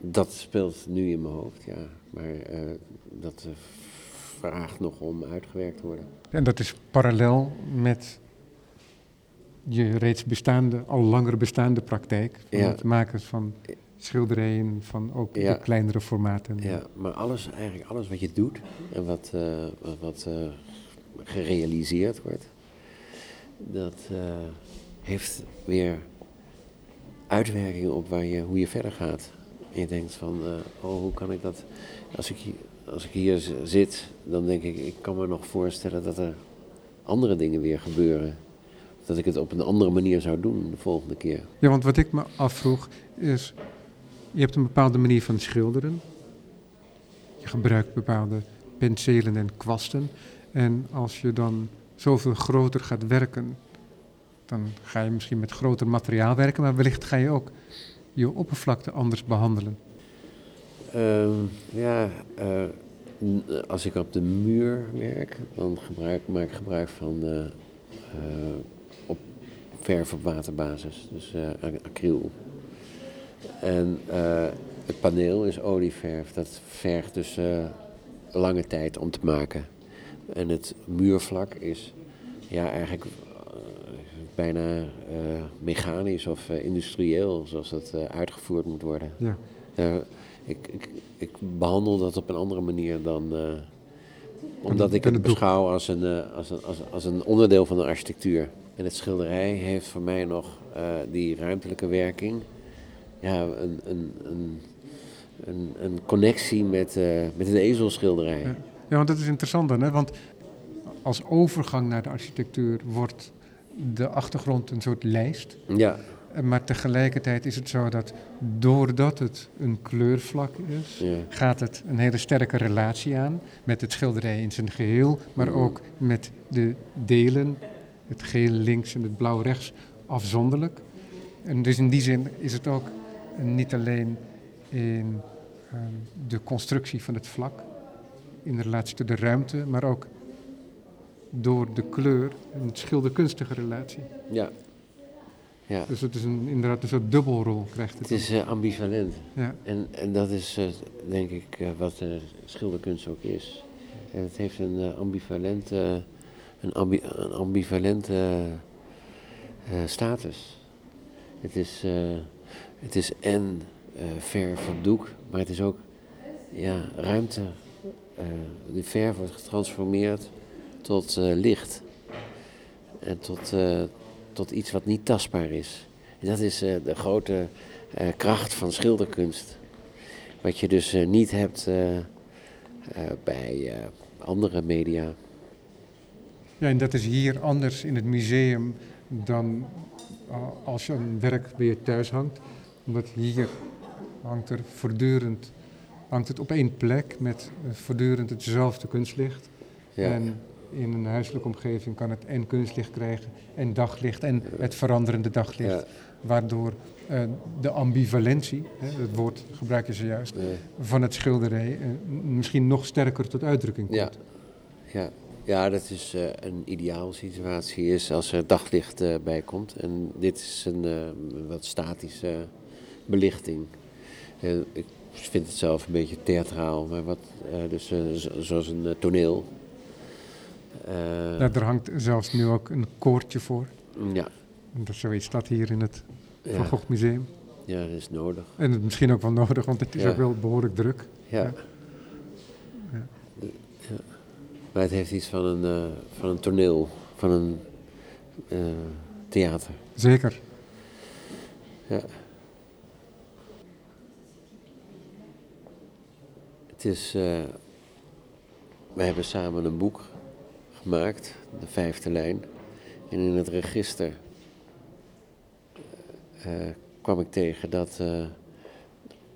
dat speelt nu in mijn hoofd, ja. Maar eh, dat vraagt nog om uitgewerkt te worden. En dat is parallel met je reeds bestaande, al langer bestaande praktijk. Van Ja. het maken van schilderijen van ook Ja. de kleinere formaten. Ja, maar alles, eigenlijk alles wat je doet en wat, eh, wat, eh, gerealiseerd wordt, dat eh, heeft weer uitwerkingen op waar je, hoe je verder gaat. En je denkt van, oh, hoe kan ik dat, als ik, hier, als ik hier zit, dan denk ik, ik kan me nog voorstellen dat er andere dingen weer gebeuren. Dat ik het op een andere manier zou doen de volgende keer. Ja, want wat ik me afvroeg is, je hebt een bepaalde manier van schilderen. Je gebruikt bepaalde penselen en kwasten. En als je dan zoveel groter gaat werken, dan ga je misschien met groter materiaal werken, maar wellicht ga je ook je oppervlakte anders behandelen. Ehm, ja, eh, als ik op de muur werk, dan gebruik, maak ik gebruik van eh, op verf op waterbasis, dus eh, ac- acryl. En eh, het paneel is olieverf, dat vergt dus eh, lange tijd om te maken. En het muurvlak is ja, eigenlijk eh, bijna mechanisch of industrieel, zoals dat uitgevoerd moet worden. Ja. Ik, ik, ik behandel dat op een andere manier dan. omdat ik het beschouw als een, als, een, als, als een onderdeel van de architectuur. En het schilderij heeft voor mij nog die ruimtelijke werking. Ja, een, een, een, een, een connectie met, eh, met een ezelschilderij. Ja. Ja, want dat is interessant dan, hè? want als overgang naar de architectuur wordt de achtergrond een soort lijst. Ja, Maar tegelijkertijd is het zo dat doordat het een kleurvlak is, ja, gaat het een hele sterke relatie aan met het schilderij in zijn geheel, maar ook met de delen, het geel links en het blauw rechts, afzonderlijk. En dus in die zin is het ook niet alleen in ehm, de constructie van het vlak, in relatie tot de ruimte, maar ook door de kleur een schilderkunstige relatie. ja. ja. Dus het is een, inderdaad een soort dubbelrol krijgt het. Het is eh, ambivalent. Ja. En, en dat is eh, denk ik eh, wat schilderkunst ook is. En het heeft een ambivalente, een ambi een ambivalente status. Het is, het is en eh, verf op doek, maar het is ook ja, ruimte. Eh die verf wordt getransformeerd tot eh, licht. En tot, tot iets wat niet tastbaar is. Dat is de grote kracht van schilderkunst. Wat je dus niet hebt bij andere media. Ja, en dat is hier anders in het museum dan uh, als je een werk bij je thuis hangt. Omdat hier hangt er voortdurend hangt het op één plek met eh, voortdurend hetzelfde kunstlicht. Ja, En in een huiselijke omgeving kan het en kunstlicht krijgen en daglicht en het veranderende daglicht. ja, Waardoor eh, de ambivalentie, hè, dat woord gebruik je zojuist, van het schilderij eh, misschien nog sterker tot uitdrukking komt. ja, ja. ja, dat is een ideaal situatie is als er daglicht bij komt. En dit is een wat statische belichting. Eh, ik vind het zelf een beetje theatraal, maar wat, eh, dus eh, zo- zoals een toneel. Er hangt zelfs nu ook een koortje voor. ja, En dat zoiets staat hier in het Van ja, Gogh Museum. ja, dat is nodig. En het misschien ook wel nodig, want het is Ja. ook wel behoorlijk druk. Ja. Ja. Ja. Maar het heeft iets van een, van een toneel, van een theater. Zeker. Ja. Het is. eh, we hebben samen een boek gemaakt, de vijfde lijn. En in het register eh, kwam ik tegen dat eh,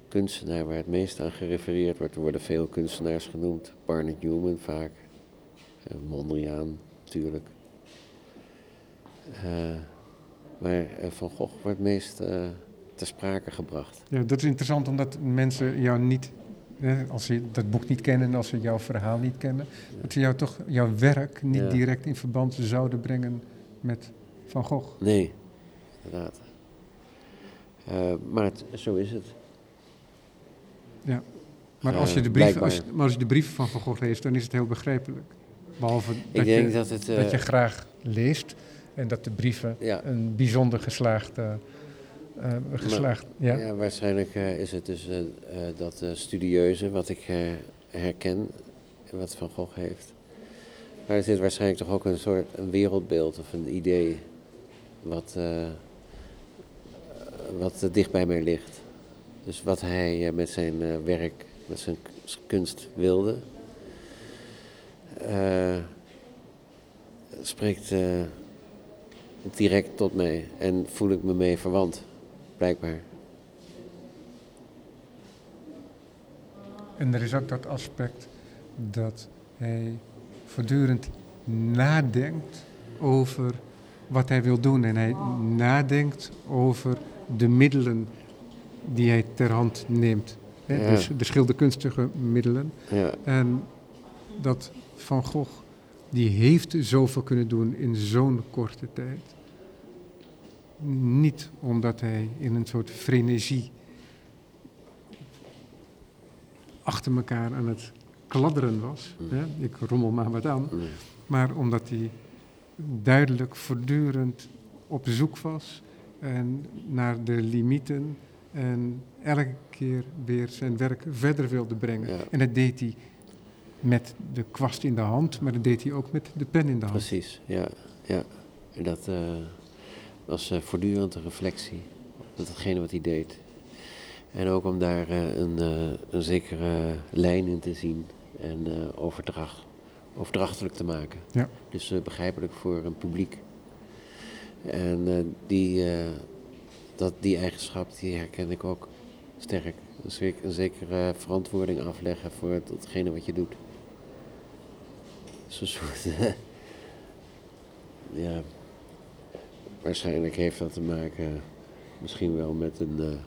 kunstenaar waar het meest aan gerefereerd wordt, er worden veel kunstenaars genoemd. Barnett Newman vaak, eh, Mondriaan natuurlijk. Eh, maar eh, Van Gogh wordt meest eh, ter sprake gebracht. Ja, dat is interessant omdat mensen jou niet, als ze dat boek niet kennen en als ze jouw verhaal niet kennen, dat ze jou toch jouw werk niet Ja. direct in verband zouden brengen met Van Gogh. Nee, inderdaad. Eh, maar het- zo is het. Maar als je, Eh, de brieven, als, blijkbaar. maar als je de brieven van Van Gogh leest, dan is het heel begrijpelijk. Behalve dat, je, dat het. eh, dat je graag leest en dat de brieven ja, een bijzonder geslaagd, eh, ja. ja, waarschijnlijk eh, is het dus eh, dat studieuze wat ik herken, en wat Van Gogh heeft. Maar er zit waarschijnlijk toch ook een soort een wereldbeeld of een idee wat, wat dicht bij mij ligt. Dus wat hij met zijn werk, met zijn kunst wilde, spreekt direct tot mij en voel ik me mee verwant, blijkbaar. En er is ook dat aspect dat hij voortdurend nadenkt over wat hij wil doen en hij nadenkt over de middelen die hij ter hand neemt. Hè, Ja. Dus de schilderkunstige middelen. Ja, En dat Van Gogh, die heeft zoveel kunnen doen in zo'n korte tijd. Niet omdat hij in een soort frenesie achter elkaar aan het kladderen was. Hè? Ik rommel maar wat aan. nee. Maar omdat hij duidelijk voortdurend op zoek was en naar de limieten en elke keer weer zijn werk verder wilde brengen. Ja. En dat deed hij met de kwast in de hand, maar dat deed hij ook met de pen in de hand. Precies, ja. ja. En dat eh, was eh, voortdurend een reflectie. Dat hetgene wat hij deed. En ook om daar eh, een, eh, een zekere lijn in te zien en overdracht, overdrachtelijk te maken. Ja. Dus begrijpelijk voor een publiek. En die, dat, die eigenschap die herken ik ook sterk. Een, zeker, een zekere verantwoording afleggen voor hetgene wat je doet. Zo'n soort. ja. Waarschijnlijk heeft dat te maken misschien wel met een. eh,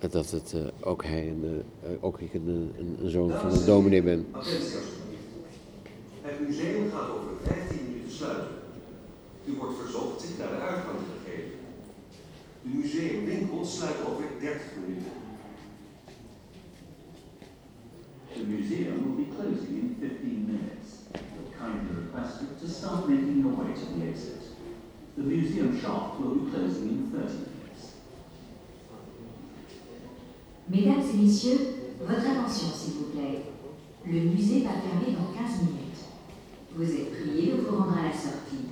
met dat het eh, ook hij en eh, ook ik een, een, een zoon van een dominee ben. Het museum gaat over 15 minuten sluiten. U wordt verzocht zich naar de uitgang te begeven. De museumwinkel sluit over 30 minuten. The museum will be closing in 15 minutes. Kindly requested to start making your way to the exit. The museum shop will be closing in 30 minutes. Mesdames et messieurs, votre attention s'il vous plaît. Le musée va fermer dans 15 minutes. Vous êtes priés de vous rendre à la sortie.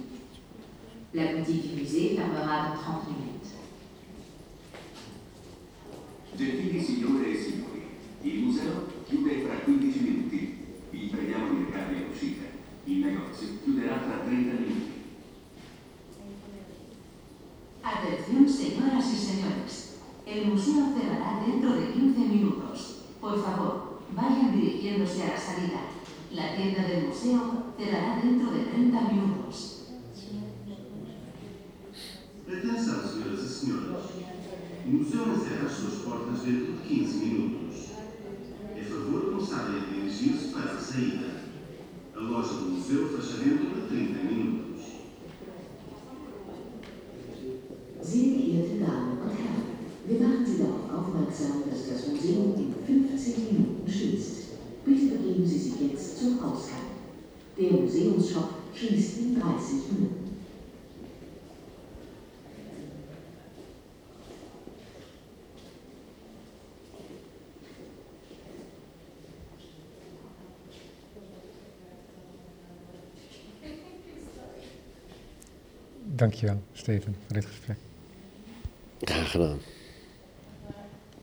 La boutique du musée fermera dans 30 minutes. Favor, vayan dirigiéndose a la salida. La tienda del museo cerrará dentro de 30 minutos. Atenção, senhoras e senhores. O museu encerra as suas portas dentro de 15 minutos. É favor começarem a dirigir-se para a saída. A loja do museu fecha dentro de 30 minutos. Sehr geehrte Damen und Herren, wir machen Sie darauf aufmerksam, dass das Museum in 15 Minuten schließt. Bitte begeben Sie sich jetzt zum Ausgang. Der Museumsshop schließt in 30 Minuten. Dankjewel, Steven, voor dit gesprek. Graag gedaan.